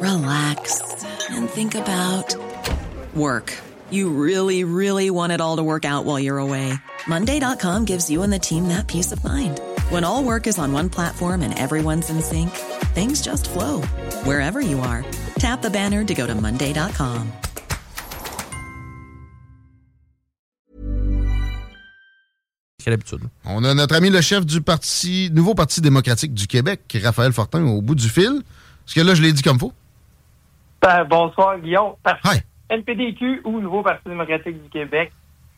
relax, and think about work. You really, really want it all to work out while you're away. Monday.com gives you and the team that peace of mind. When all work is on one platform and everyone's in sync, things just flow wherever you are. Tap the banner to go to Monday.com. Quelle habitude. On a notre ami le chef du parti, nouveau Parti démocratique du Québec, Raphaël Fortin, au bout du fil. Est-ce que là, je l'ai dit comme faut? Ben, bonsoir, Guillaume. Parfait. NPDQ ou Nouveau Parti démocratique du Québec.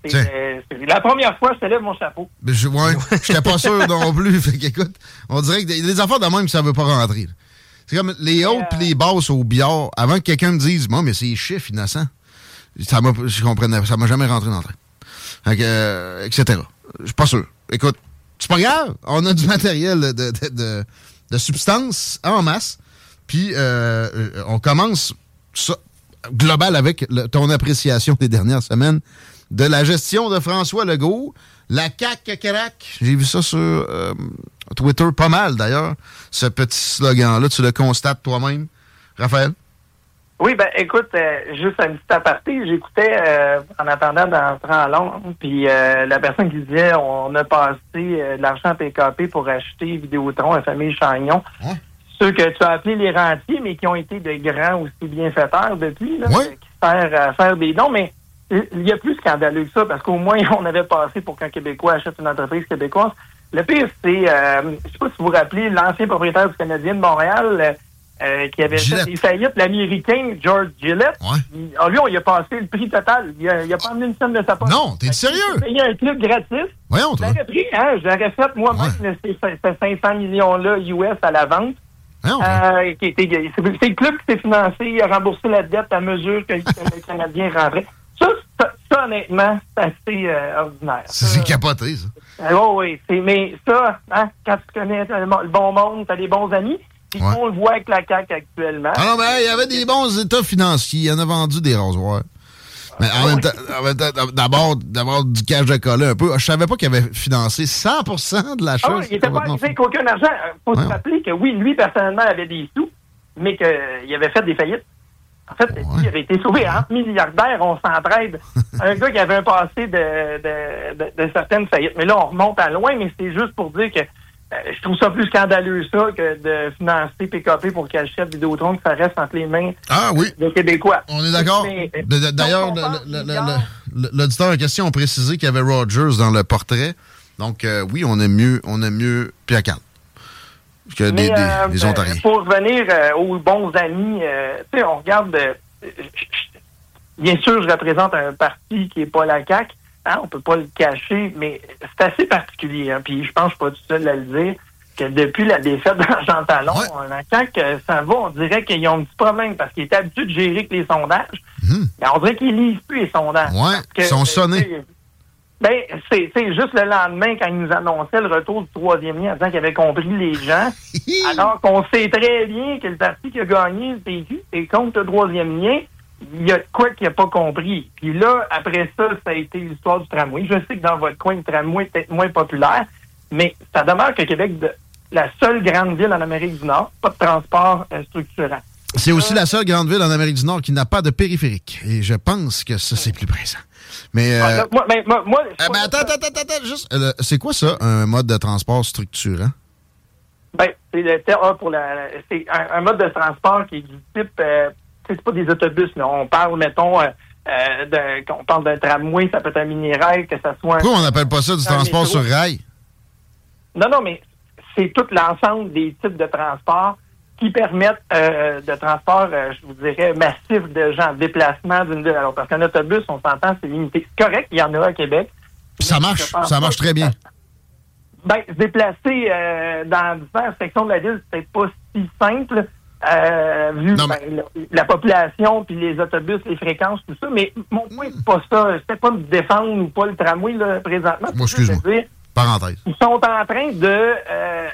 C'est euh, la première fois que je te lève mon chapeau. Ben, je ouais, j'étais pas sûr non plus. Fait qu'écoute, on dirait que des, des affaires de même, ça veut pas rentrer. C'est comme les hautes euh, et les basses au billard, avant que quelqu'un me dise, moi, mais c'est les chiffres innocents. Ça m'a, je comprenais, ça m'a jamais rentré dans le train. Fait que, euh, etc. Je suis pas sûr. Écoute, c'est pas grave. On a du matériel de, de, de, de substance en masse. Puis, euh, euh, on commence ça, global avec le- ton appréciation des dernières semaines de la gestion de François Legault. La CAC crac. J'ai vu ça sur euh, Twitter pas mal d'ailleurs. Ce petit slogan-là, tu le constates toi-même, Raphaël? Oui, ben écoute, euh, juste un petit aparté, j'écoutais euh, en attendant d'entrer en Londres, puis euh, la personne qui disait on a passé de l'argent à PKP pour acheter Vidéotron à Famille Chagnon. Ceux que tu as appelés les rentiers, mais qui ont été de grands aussi bienfaiteurs depuis, là, qui servent à faire des dons, mais il y a plus scandaleux que ça, parce qu'au moins on avait passé pour qu'un Québécois achète une entreprise québécoise. Le pire, c'est, euh, je sais pas si vous vous rappelez, l'ancien propriétaire du Canadien de Montréal, euh, euh, qui avait fait des faillites, l'Américain George Gillette. Il- ah, lui, on lui a passé le prix total. Il a, il a pas amené une somme de sa poche. Non, t'es sérieux? Il a un club gratis. Voyons, Je l'aurais pris, hein, je l'aurais fait moi-même, le- ces, ces 500 millions-là US à la vente. Euh, c'est le club qui s'est financé, il a remboursé la dette à mesure que, que le Canadien rentrait. Ça, ça, ça, honnêtement, c'est assez euh, ordinaire. C'est capoté, ça. Ah, oui, oui. Mais ça, hein, quand tu connais le bon monde, t'as des bons amis, puis Ouais. on le voit avec la CAQ actuellement. Ah non, mais il y avait des bons états financiers. Il en a vendu des rasoirs. Mais en même temps, en même temps, d'abord, d'abord du cash de coller un peu. Je savais pas qu'il avait financé 100% de l'achat. Ah oui, il était pas arrivé avec aucun argent. Faut se rappeler que oui, lui, personnellement, avait des sous, mais qu'il avait fait des faillites. En fait, il avait été sauvé en milliardaire, on s'entraide. un gars qui avait un passé de, de, de, de certaines faillites. Mais là, on remonte à loin, mais c'est juste pour dire que je trouve ça plus scandaleux, ça, que de financer PKP pour qu'il achète Vidéotron, que ça reste entre les mains Ah oui. des Québécois. On est d'accord. Euh, D'ailleurs, le- le- le- le- le- l'auditeur en question a précisé qu'il y avait Rogers dans le portrait. Donc, euh, oui, on aime mieux, on aime mieux Pierre que des, Mais, des- euh, des Ontariens. Pour revenir euh, aux bons amis, euh, on regarde. euh, bien sûr, je représente un parti qui est pas la CAQ. Hein, on peut pas le cacher, mais c'est assez particulier. Hein, puis je pense que je suis pas tout seul à le dire que depuis la défaite de Jean Talon, la CAQ, euh, ça va, on dirait qu'ils ont un petit problème parce qu'ils étaient habitués de gérer avec les sondages. Mais on dirait qu'ils lisent plus les sondages. Ouais, que, ils sont sonnés. ben, c'est c'est juste le lendemain quand ils nous annonçaient le retour du troisième lien en disant qu'ils avaient compris les gens. alors qu'on sait très bien que le parti qui a gagné le PQ est contre le troisième lien. Il y a quoi qu'il n'a pas compris. Puis là, après ça, ça a été l'histoire du tramway. Je sais que dans votre coin, le tramway est peut-être moins populaire, mais ça demeure que Québec, de, la seule grande ville en Amérique du Nord, pas de transport euh, structurant. C'est aussi la seule grande ville en Amérique du Nord qui n'a pas de périphérique. Et je pense que ça, c'est plus présent. Mais, euh, Ah, là, moi, ben, moi, moi, eh ben, attends, attends, attends, attends, juste, euh, c'est quoi ça, un mode de transport structurant? Ben, c'est le terme pour la. C'est un, un mode de transport qui est du type. C'est pas des autobus, là. On parle, mettons, euh, euh, de, on parle d'un tramway, ça peut être un mini-rail, que ça soit un. Pourquoi on n'appelle pas ça du transport métro. sur rail? Non, non, mais c'est tout l'ensemble des types de transport qui permettent euh, de transport, euh, je vous dirais, massif de gens, déplacement d'une ville à l'autre. Parce qu'un autobus, on s'entend, c'est limité. C'est correct, il y en a à Québec. Puis ça marche, ça marche très bien. Ben, se déplacer euh, dans différentes sections de la ville, c'est pas si simple. Euh, vu Non, ben, la, la population, puis les autobus, les fréquences, tout ça. Mais mon point, c'est pas ça. C'était pas de défendre ou pas le tramway, là, présentement. Moi, excuse-moi. Parenthèse. Ils sont en train de... euh,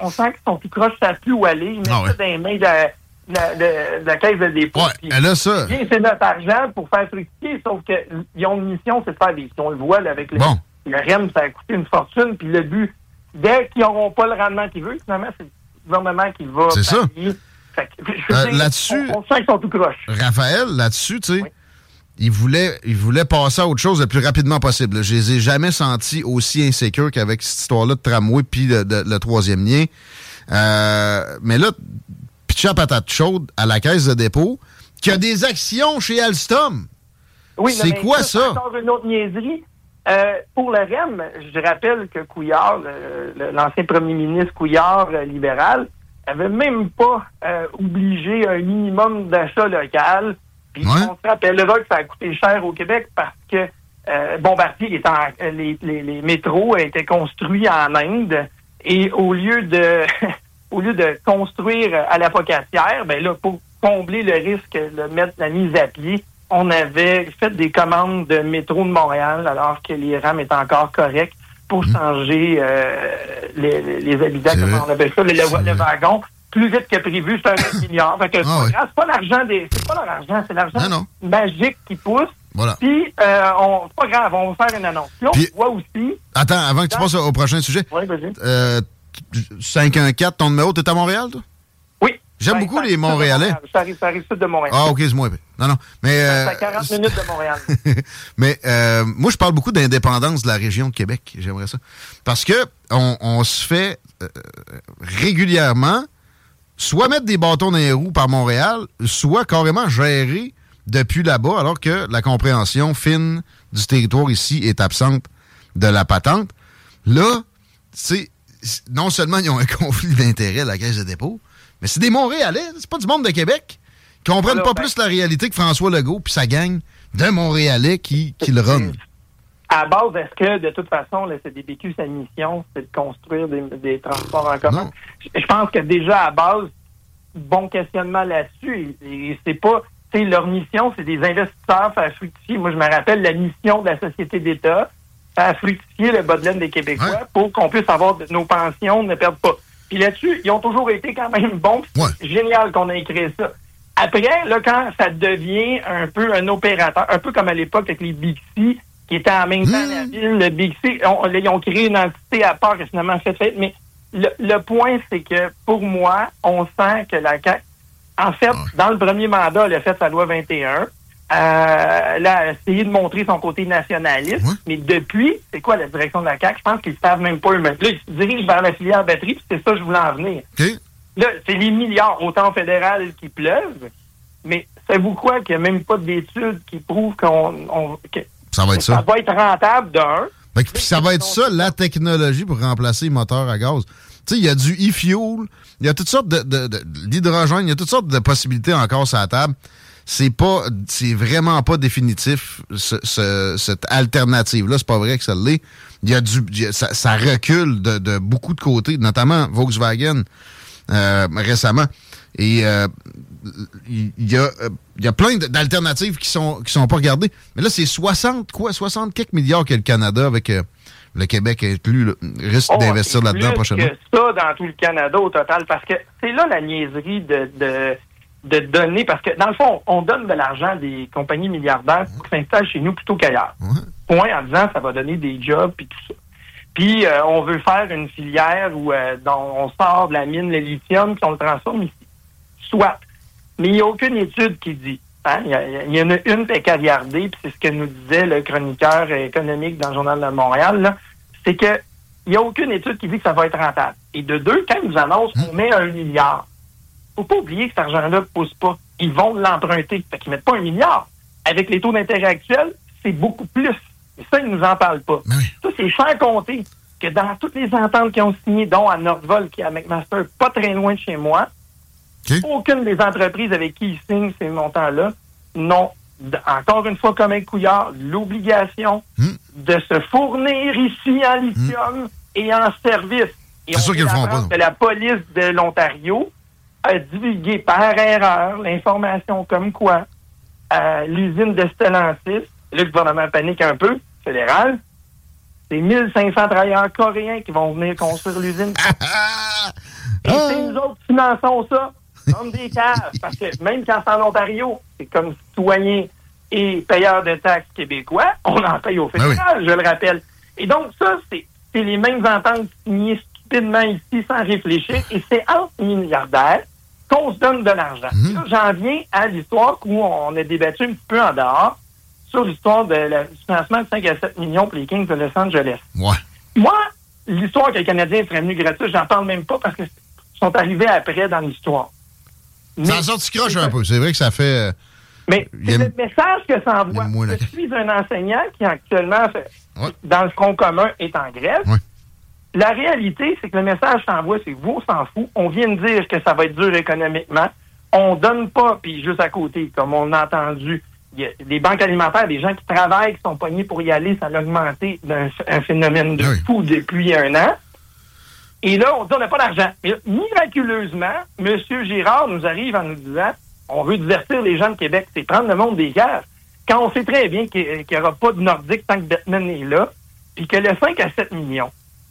on sent qu'ils sont tout croches, ça plus où aller. Ils mettent Ah ouais. ça dans les mains de, la- de la- de- de la caisse de dépôt. Ouais, elle a ça. c'est notre argent pour faire fructifier, sauf qu'ils ont une mission, c'est de faire des... On le voit là, avec le, Bon. le REM, ça a coûté une fortune, puis le but, dès qu'ils n'auront pas le rendement qu'ils veulent, finalement, c'est le gouvernement qui va... C'est ça. Euh, là-dessus- On, on sent qu'ils sont tout croches. Raphaël, là-dessus, tu sais, Oui. il, voulait, il voulait passer à autre chose le plus rapidement possible. Je les ai jamais sentis aussi insécures qu'avec cette histoire-là de tramway puis de- de- le troisième lien. Euh, mais là, pitcher à patate chaude à la caisse de dépôt, qui a des actions chez Alstom. Oui, C'est quoi ça? encore une autre niaiserie. Euh, pour le REM, je rappelle que Couillard, le- le- l'ancien premier ministre Couillard euh, libéral, avait même pas euh, obligé un minimum d'achat local. Puis Ouais. on se rappellera que ça a coûté cher au Québec parce que euh, Bombardier est en, euh, les, les, les métros étaient construits en Inde et au lieu de au lieu de construire à la focassière, ben là, pour combler le risque de mettre la mise à pied, on avait fait des commandes de métro de Montréal alors que les rames étaient encore corrects pour changer euh, les, les- C'est comment on appelle ça, le, wagon, plus vite que prévu, c'est un 9 milliard. Fait que c'est Ah pas ouais. grave, c'est pas l'argent des. C'est pas leur argent, c'est l'argent magique qui pousse. Voilà. Puis euh, on c'est pas grave, on va faire une annonce. Puis on Puis- voit aussi. Attends, avant que tu passes au prochain sujet, Oui, vas-y. euh, 514, ton numéro, t'es à Montréal, toi? J'aime Ben, beaucoup les Montréalais. Montréal. Ça arrive, ça arrive sud de Montréal. Ah, ok, c'est moins. Non, non. Mais, euh, à 40 minutes de Montréal. mais euh, moi, je parle beaucoup d'indépendance de la région de Québec. J'aimerais ça. Parce que on, on se fait euh, régulièrement soit mettre des bâtons dans les roues par Montréal, soit carrément gérer depuis là-bas, alors que la compréhension fine du territoire ici est absente de la patente. Là, c'est non seulement ils ont un conflit d'intérêt à la caisse de dépôt, mais c'est des Montréalais, c'est pas du monde de Québec. Ils comprennent Alors, pas ben- plus la réalité que François Legault puis sa gang de Montréalais qui, qui le run. À base, est-ce que de toute façon, le CDPQ, sa mission, c'est de construire des, des transports en commun? Je je pense que déjà à base, bon questionnement là-dessus. Et, et c'est pas, tu sais, leur mission, c'est des investisseurs faire fructifier. Moi, je me rappelle la mission de la société d'État, faire fructifier le bas de laine des Québécois pour qu'on puisse avoir de- nos pensions ne perdent pas. Puis là-dessus, ils ont toujours été quand même bons. Ouais. C'est génial qu'on ait créé ça. Après, là, quand ça devient un peu un opérateur, un peu comme à l'époque avec les Bixi, qui étaient en même temps Mmh. la ville, le Bixi, on- ils ont créé une entité à part qui finalement fait fait. Mais le, le point, c'est que pour moi, on sent que la CAQ, en fait, dans le premier mandat, elle a fait sa loi 21. Euh, a essayé de montrer son côté nationaliste. Ouais. Mais depuis, c'est quoi la direction de la CAQ? Je pense qu'ils savent même pas eux-mêmes. Là, ils se dirigent vers la filière batterie, puis c'est ça que je voulais en venir. Là, c'est les milliards, autant fédéral qui pleuvent. Mais savez-vous quoi? Qu'il n'y a même pas d'études qui prouvent qu'on, on- que Ça va être ça ça. va être rentable d'un. Que- puis ça va être ça, la technologie pour remplacer les moteurs à gaz. Tu sais, il y a du e-fuel, il y a toutes sortes de, de, de- l'hydrogène, il y a toutes sortes de possibilités encore sur la table. C'est pas, c'est vraiment pas définitif, ce- ce- cette alternative-là. C'est pas vrai que ça l'est. Il y a du, y a- ça, ça recule de, de beaucoup de côtés, notamment Volkswagen, euh, récemment. Et euh, il y, a, il y a plein d'alternatives qui sont qui sont pas regardées. Mais là, c'est 60 quoi, 60 quelques milliards que le Canada avec euh, le Québec inclus là, risque Oh, d'investir là-dedans prochainement. que ça dans tout le Canada au total, parce que c'est là la niaiserie de, de, de donner, parce que dans le fond, on donne de l'argent à des compagnies milliardaires pour qu'ils s'installent chez nous plutôt qu'ailleurs. Point en disant ça va donner des jobs puis tout ça. Puis euh, on veut faire une filière où euh, on sort de la mine le lithium puis on le transforme ici. Soit. Mais il n'y a aucune étude qui dit. hein, Il y, en a une qui puis c'est ce que nous disait le chroniqueur économique dans le Journal de Montréal, c'est que il n'y a aucune étude qui dit que ça va être rentable. Et de deux, quand ils nous annoncent qu'on met un milliard, faut pas oublier que cet argent-là ne pousse pas. Ils vont l'emprunter. Fait qu'ils mettent pas un milliard. Avec les taux d'intérêt actuels, c'est beaucoup plus. Et ça, ils nous en parlent pas. Oui. Ça, c'est sans compter que dans toutes les ententes qu'ils ont signées, dont à Nordvol, qui est à McMaster, pas très loin de chez moi, Aucune des entreprises avec qui ils signent ces montants-là n'ont, encore une fois, comme un couillard, l'obligation Hmm. de se fournir ici en lithium et en service. Et C'est on sûr qu'ils le feront pas, que la police de l'Ontario a divulgué par erreur l'information comme quoi euh, l'usine de Stellantis, le gouvernement panique un peu, fédéral, c'est 1500 travailleurs coréens qui vont venir construire l'usine. Ah! Et c'est nous autres qui finançons ça, comme des caves. Parce que même quand c'est en Ontario, c'est comme citoyen et payeur de taxes québécois, on en paye au fédéral, je le rappelle. Et donc, ça, c'est c'est les mêmes ententes signées stupidement ici sans réfléchir. Et c'est entre milliardaires qu'on se donne de l'argent. Mhm. Là, J'en viens à l'histoire où on a débattu un petit peu en dehors sur l'histoire de la- du financement de 5 à 7 millions pour les Kings de Los Angeles. Ouais. Moi, l'histoire que les Canadiens seraient venus gratuits, j'en parle même pas parce qu'ils sont arrivés après dans l'histoire. Mais- Ça en sorti croche un peu. C'est vrai que ça fait. euh, Mais c'est le message que ça envoie. Je suis un enseignant qui actuellement, fait- Ouais. dans le front commun, est en grève. Ouais. La réalité, c'est que le message s'envoie, c'est vous, on s'en fout. On vient de dire que ça va être dur économiquement. On donne pas, puis juste à côté, comme on a entendu, il y a des banques alimentaires, des gens qui travaillent, qui sont pognés pour y aller, ça a augmenté d'un un phénomène de Oui. fou depuis un an. Et là, on dit on n'a pas d'argent. Mais là, miraculeusement, M. Girard nous arrive en nous disant on veut divertir les gens de Québec, c'est prendre le monde des guerres. Quand on sait très bien qu'il n'y aura pas de Nordique tant que Batman est là, puis que le 5 à 7 millions,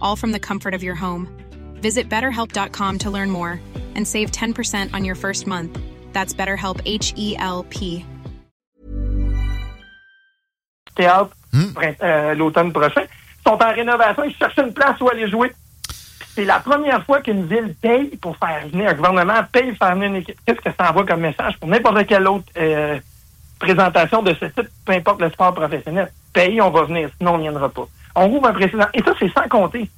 all from the comfort of your home. Visit betterhelp.com to learn more and save 10% on your first month. That's BetterHelp H E L P. théâtre Hmm. euh, l'automne prochain. Ils sont en rénovation, ils cherchent une place où aller jouer. C'est la première fois qu'une ville paye pour faire venir, un gouvernement paye pour faire venir une équipe. Qu'est-ce que ça envoie comme message pour n'importe quelle autre euh, présentation de ce type, peu importe le sport professionnel? Paye, on va venir, sinon on ne viendra pas. On rouvre un précédent. Et ça, c'est sans compter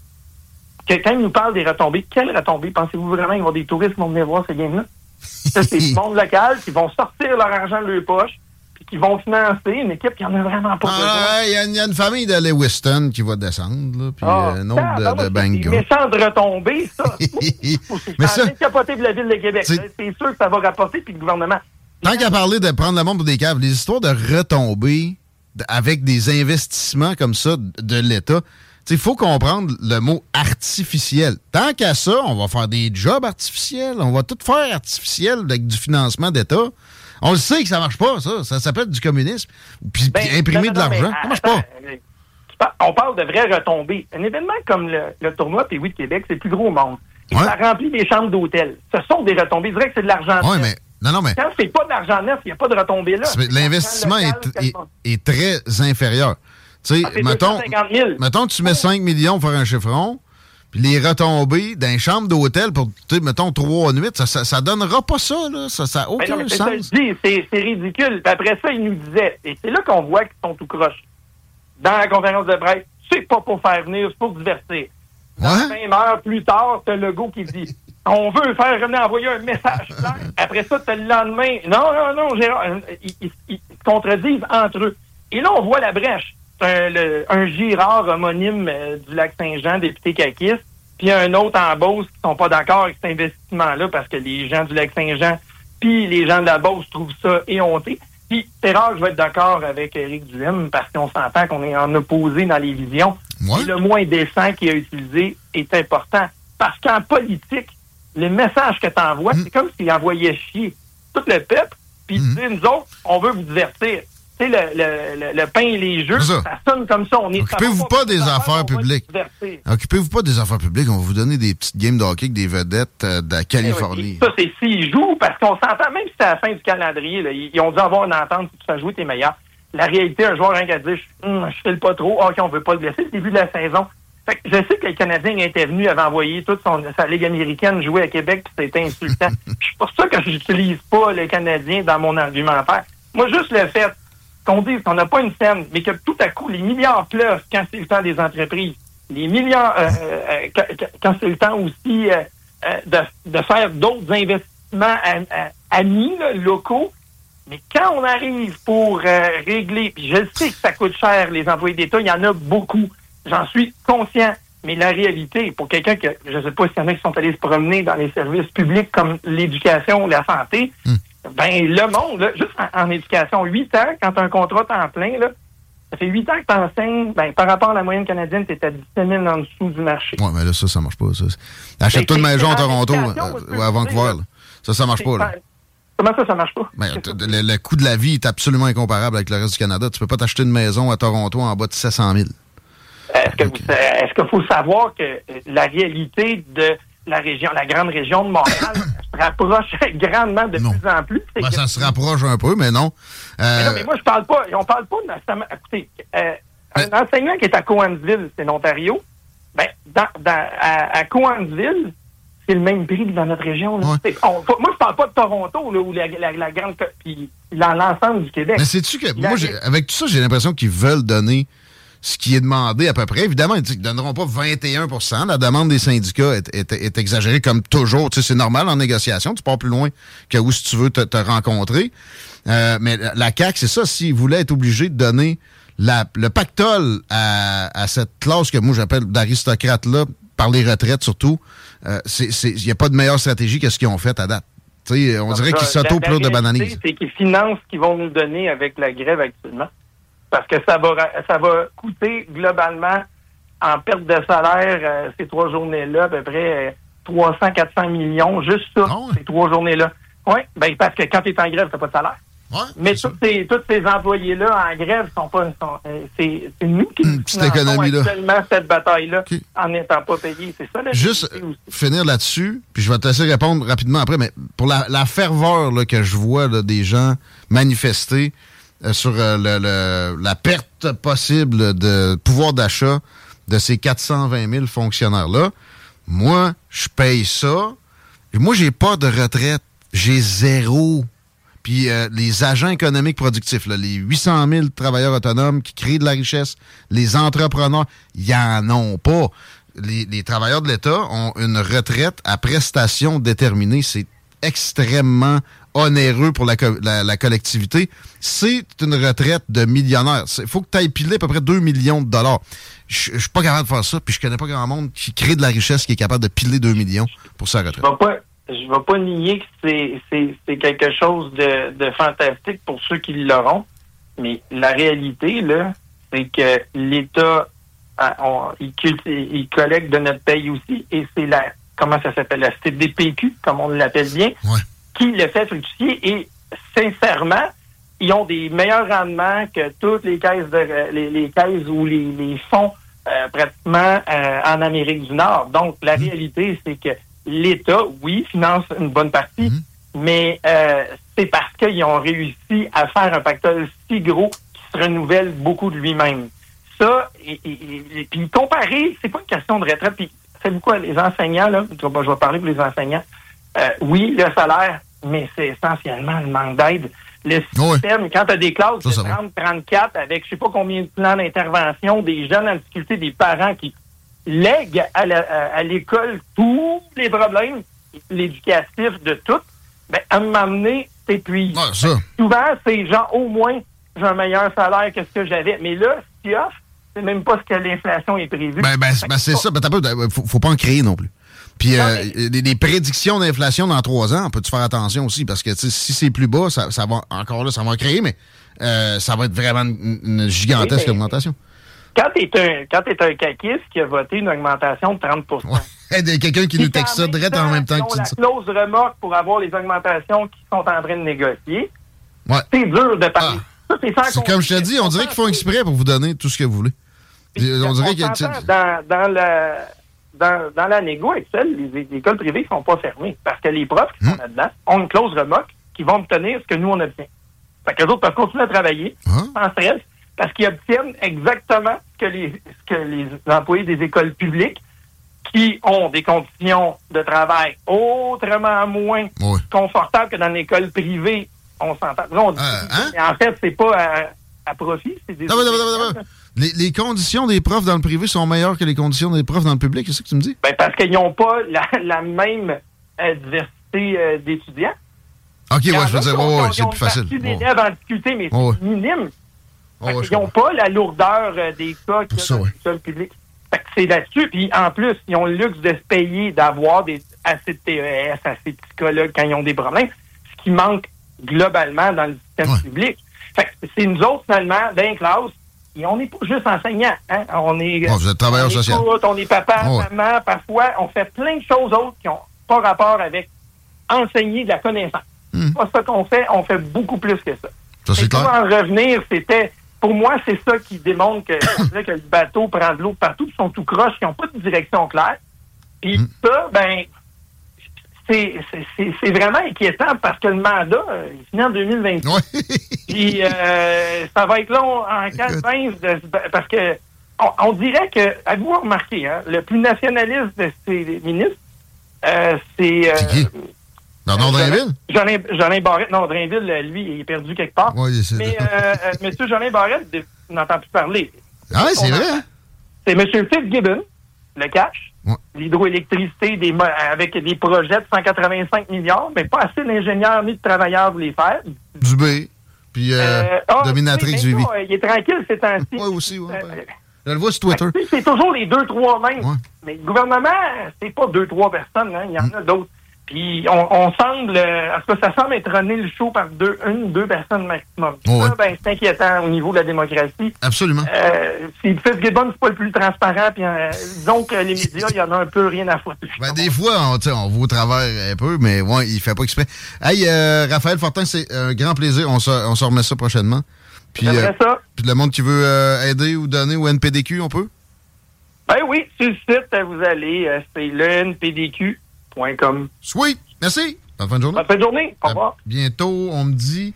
que quand ils nous parlent des retombées, quelles retombées? Pensez-vous vraiment qu'il y avoir des touristes qui vont venir voir ce game-là? Ça, c'est du monde local qui vont sortir leur argent de leur poche puis qui vont financer une équipe qui en a vraiment pas besoin. Ah, Il y, a une- il y a une famille de Lewiston qui va descendre, là, puis Ah, euh, un autre de, de c'est Bangor. Des méchantes retombées, ça. Mais Mais ça- ça. capoter pour la ville de Québec. C'est-. C'est sûr que ça va rapporter, puis le gouvernement. Tant qu'à parler de prendre le monde pour des caves, les histoires de retombées d- avec des investissements comme ça de- l'État, il faut comprendre le mot artificiel. Tant qu'à ça, on va faire des jobs artificiels, on va tout faire artificiel avec du financement d'État. On le sait que ça marche pas, ça. Ça s'appelle du communisme. Puis, Ben, imprimer non, de l'argent, ça marche pas. On parle de vraies retombées. Un événement comme le, le tournoi P8 de Québec, c'est le plus gros au monde. Ouais. Ça remplit des chambres d'hôtel. Ce sont des retombées. Je dirais que c'est de l'argent Oui, mais. Non, non, mais. Quand c'est pas de l'argent neuf, il n'y a pas de retombées là. c'est- L'investissement C'est est, très inférieur. Tu sais, Ah, c'est mettons, 250 000. mettons tu mets 5 millions pour faire un chiffron, puis les retombées d'un chambre d'hôtel pour, tu sais, mettons, 3 nuits, ça, ça, ça donnera pas ça, là. Ça n'a Ben aucun non, c'est sens. c'est c'est ridicule. Puis après ça, il nous disait, et c'est là qu'on voit qu'ils sont tout croche. Dans la conférence de presse, c'est pas pour faire venir, c'est pour divertir. Dans Ouais. 20 heures plus tard, t'as le go qui dit On veut faire envoyer un message clair. Après ça, t'as le lendemain. Non, non, non, Gérard. euh, Ils, ils- ils se contredisent entre eux. Et là, on voit la brèche. Un, le- un Girard homonyme euh, du lac Saint-Jean, député caquiste, puis un autre en Beauce qui sont pas d'accord avec cet investissement-là parce que les gens du lac Saint-Jean puis les gens de la Beauce trouvent ça éhonté. Puis c'est rare que je vais être d'accord avec Éric Duhem parce qu'on s'entend qu'on est en opposé dans les visions. Ouais. Et le moins décent qu'il a utilisé est important. Parce qu'en politique, le message que tu envoies, Hmm. c'est comme s'il envoyait chier tout le peuple puis Mhm. dire, nous autres, on veut vous divertir. Tu sais, le, le, le, le pain et les jeux, ça. ça. sonne comme ça. On est Occupez-vous pas des faire, affaires publiques. Occupez-vous pas des affaires publiques, on va vous donner des petites games de hockey avec des vedettes euh, de la Californie. Eh oui, Ça, c'est s'ils jouent, parce qu'on s'entend, même si c'est à la fin du calendrier, là, ils, ils ont dû avoir une entente, si tu fais jouer, t'es meilleur. La réalité, un joueur, rien qu'à dire, je, hum, je file pas trop, ok, on veut pas le blesser, le début de la saison. Fait que je sais que le Canadien était venu, avait envoyé toute son, sa Ligue américaine jouer à Québec, puis c'était insultant. C'est pour ça que j'utilise pas le Canadien dans mon argumentaire. Moi, juste le fait qu'on dise qu'on n'a pas une scène, mais que tout à coup, les milliards pleuvent quand c'est le temps des entreprises. Les milliards, euh, euh, quand, quand- c'est le temps aussi euh, euh, de, de faire d'autres investissements à- à- amis, là, locaux. Mais quand on arrive pour euh, régler, puis je sais que ça coûte cher, les employés d'État, il y en a beaucoup. J'en suis conscient. Mais la réalité, pour quelqu'un que, je ne sais pas s'il y en a qui sont allés se promener dans les services publics comme l'éducation ou la santé, ben le monde, là, juste en, en éducation, huit ans, quand tu as un contrat temps plein, là, ça fait huit ans que tu enseignes, ben, par rapport à la moyenne canadienne, tu es à 17 000 en dessous du marché. Ouais, mais là, ça, ça marche pas. Achète-toi une c'est- maison à Toronto euh, ou à Vancouver. là. Ça, ça marche pas. Là. Comment ça, ça marche pas? Ben, le coût de la vie est absolument incomparable avec le reste du Canada. Tu peux pas t'acheter une maison à Toronto en bas de 700 000. Est-ce que vous- est-ce qu'il faut savoir que euh, la réalité de la région, la grande région de Montréal, se rapproche grandement de Non. plus en plus? Ben, ça se rapproche un peu, mais non. Mais Euh, non, mais moi, je parle pas. On parle pas nécessairement. Écoutez, euh, un enseignant qui est à Coansville, c'est l'Ontario. Ben, dans, dans- à, à Coansville, c'est le même prix que dans notre région. là. Ouais. C'est- on- moi, je parle pas de Toronto, là, ou la, la, la grande. Puis dans l'ensemble du Québec. Mais sais-tu que La- moi, j'ai- avec tout ça, j'ai l'impression qu'ils veulent donner ce qui est demandé à peu près. Évidemment, ils ne donneront pas 21% La demande des syndicats est, est- est exagérée comme toujours. Tu sais, c'est normal en négociation. Tu pars plus loin que où si tu veux te, te rencontrer. Euh, mais la- CAQ, c'est ça. S'ils voulaient être obligés de donner la- le pactole à, à cette classe que moi j'appelle d'aristocrates-là, par les retraites surtout, euh, il n'y a pas de meilleure stratégie que ce qu'ils ont fait à date. Tu sais, on dirait qu'ils s'auto-pleurent de bananises. C'est qu'ils financent ce qu'ils vont nous donner avec la grève actuellement. Parce que ça va, ça va coûter globalement en perte de salaire euh, ces trois journées-là à peu près euh, 300-400 millions, juste ça, Ah ces trois journées-là. Oui, ben, parce que quand tu es en grève, tu pas de salaire. Ouais, Mais tous ces, tous ces employés-là en grève sont pas. sont, euh, c'est, nous qui Une petite finançons économie, là. actuellement cette bataille-là en n'étant pas payés. C'est ça Juste finir là-dessus, puis je vais te laisser répondre rapidement après, mais pour la, la ferveur là, que je vois là, des gens manifester euh, sur euh, le- le- la perte possible de pouvoir d'achat de ces 420 000 fonctionnaires-là, moi, je paye ça. Et moi, j'ai pas de retraite. J'ai zéro. Puis euh, les agents économiques productifs, les 800 000 travailleurs autonomes qui créent de la richesse, les entrepreneurs, ils en ont pas. Les, les travailleurs de l'État ont une retraite à prestation déterminée. C'est extrêmement onéreux pour la, co- la- la collectivité. C'est une retraite de millionnaire. Il faut que tu ailles piler à peu près 2 millions de dollars. Je je suis pas capable de faire ça, puis je connais pas grand monde qui crée de la richesse qui est capable de piler 2 millions pour sa retraite. Je vais pas, je vais pas nier que c'est, quelque chose de, de fantastique pour ceux qui l'auront, mais la réalité, là, c'est que l'État, on- il, il collecte de notre paye aussi, et c'est la, comment ça s'appelle, la CDPQ, comme on l'appelle bien, Ouais. Qui le fait fructifier, et sincèrement, ils ont des meilleurs rendements que toutes les caisses de les, les caisses ou les, les fonds euh, pratiquement euh, en Amérique du Nord. Donc, la réalité, c'est que l'État, oui, finance une bonne partie, Mhm. mais euh, c'est parce qu'ils ont réussi à faire un pactole si gros qui se renouvelle beaucoup de lui-même. Ça, et, et- et- et- puis comparer, c'est pas une question de retraite. Puis, savez-vous quoi, les enseignants, là, je vais je vais parler pour les enseignants, euh, oui, le salaire, mais c'est essentiellement le manque d'aide. Le système, quand tu as des classes de va. 30, 34 avec je sais pas combien de plans d'intervention, des jeunes en difficulté, des parents qui lèguent à l'école tous les problèmes, l'éducatif de tout, ben, à un moment donné, t'épuises. Ouais, ça. Souvent, c'est genre, au moins, j'ai un meilleur salaire que ce que j'avais. Mais là, ce qu'il offre, c'est même pas ce que l'inflation est prévue. Ben, ben, ben, c'est ça. Ben, t'as pas- faut, faut pas en créer non plus. Puis euh, les, les prédictions d'inflation dans trois ans, peux-tu faire attention aussi? Parce que tu si c'est plus bas, ça, ça va encore là, ça va créer, mais euh, ça va être vraiment une, une gigantesque Oui, augmentation. Quand t'es un, quand t'es un caquiste qui a voté une augmentation de 30 Ouais. Quelqu'un qui nous texte ça direct en même temps que tu dis ça. clause remorque pour avoir les augmentations qui sont en train de négocier. Ouais. C'est dur de parler. Ça, c'est comme je te dis, on dirait qu'ils font exprès pour vous donner tout ce que vous voulez. On dirait que. dans, dans, le, dans, dans la négo actuelle, les, les écoles privées ne sont pas fermées parce que les profs qui sont Hmm. là-dedans ont une clause remoque qui vont obtenir ce que nous, on obtient. Fait que les autres peuvent continuer à travailler Hein? sans stress parce qu'ils obtiennent exactement ce que les, ce que les employés des écoles publiques qui ont des conditions de travail autrement moins confortables que dans l'école privée. On s'entend. Là, on dit- Euh, hein? en fait, c'est pas à, à profit, c'est des. Non, non, non, non, non. Les, les conditions des profs dans le privé sont meilleures que les conditions des profs dans le public, c'est ça que tu me dis? Ben, parce qu'ils n'ont pas la, la même euh, diversité euh, d'étudiants. Ok, ouais, je veux dire, ont- ouais, ouais, c'est ont plus facile. partie Ouais. d'élèves en difficulté, mais c'est minime. Ouais, ils n'ont pas la lourdeur euh, des cas a ça, dans ouais. Fait que c'est là-dessus. Puis en plus, ils ont le luxe de se payer, d'avoir des, assez de TES, assez de psychologues quand ils ont des problèmes, ce qui manque globalement dans le système public. Fait que c'est nous autres, finalement, dans les classes, et on n'est pas juste enseignants. Hein? On est, Ouais, vous êtes travailleur on social. on est papa, Ouais. maman, parfois, on fait plein de choses autres qui n'ont pas rapport avec enseigner de la connaissance. Hmm. C'est pas ça qu'on fait, on fait beaucoup plus que ça. Ça, c'est clair. en revenir, c'était. Pour moi, c'est ça qui démontre que, le bateau prend de l'eau partout, ils sont tout croches, ils n'ont pas de direction claire. Puis Mm. ça, ben, c'est c'est- c'est- c'est vraiment inquiétant parce que le mandat, euh, il finit en 2020. Ouais. Puis euh, ça va être long en 4-20 de se ba- parce que on, on dirait que, avez-vous remarqué, hein, le plus nationaliste de ces ministres, euh, c'est. euh, C'est qui? Bernard Drainville? Jolin, Jolin Barrette. Non, Drainville, euh, lui, il est perdu quelque part. Ouais, c'est Mais M. Jolin Barrette, on n'entend plus parler. Ah c'est vrai, hein? C'est M. Fitzgibbon, le cash, Ouais. l'hydroélectricité des avec des projets de 185 milliards, mais pas assez d'ingénieurs ni de travailleurs pour les faire. Dubé. Puis euh, Euh, ah, Dominatrix oui, euh, il est tranquille ces temps-ci. Ouais, aussi, ouais. Euh, ben, Je le vois sur Twitter. sais, C'est toujours les deux, trois mêmes. Ouais. Mais le gouvernement, c'est pas deux, trois personnes. hein. Il y en a d'autres. Puis on, on semble, euh, en tout cas, ça semble être runné le show par deux, une, deux personnes maximum. Ouais. Ça, ben, c'est inquiétant au niveau de la démocratie. Absolument. Euh, si Fitzgibbon, c'est pas le plus transparent, puis euh, disons que les médias, il y en a un peu rien à foutre. Ben, des fois, on, on au travers un peu, mais ouais, il fait pas exprès. Hey, euh, Raphaël Fortin, c'est un grand plaisir. On se, on se remet ça prochainement. Puis, euh, ça. puis le monde qui veut aider ou donner au NPDQ, on peut? Ben oui, sur le site, vous allez, c'est lenpdq.com. Sweet! Merci! Bonne fin de journée. Bonne fin de journée. Au À revoir. bientôt, on me dit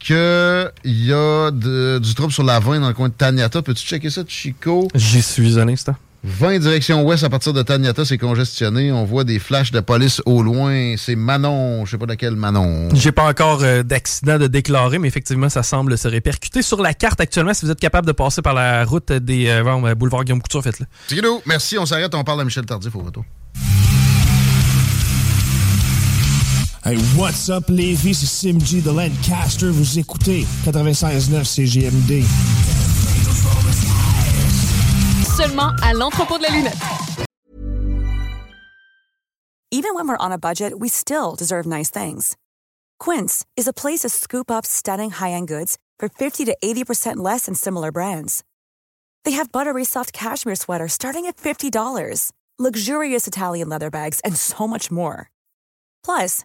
qu'il y a de- du trouble sur la 20 dans le coin de Taniata. Peux-tu checker ça, Chico? J'y suis un instant. 20 direction ouest à partir de Taniata, c'est congestionné. On voit des flashs de police au loin. C'est Manon, je sais pas laquelle Manon. J'ai pas encore euh, d'accident de déclarer, mais effectivement, ça semble se répercuter sur la carte actuellement. Si vous êtes capable de passer par la route des euh, bon, euh, boulevard Guillaume Couture, faites-le. Merci, on s'arrête, on parle à Michel Tardif au retour. Hey, what's up, Lévis? C'est Simji de Lancaster. Vous écoutez 96.9 CGMD. Seulement à l'entrepôt de la lunette. Even when we're on a budget, we still deserve nice things. Quince is a place to scoop up stunning high-end goods for 50 to 80% less than similar brands. They have buttery soft cashmere sweaters starting at $50, luxurious Italian leather bags, and so much more. Plus,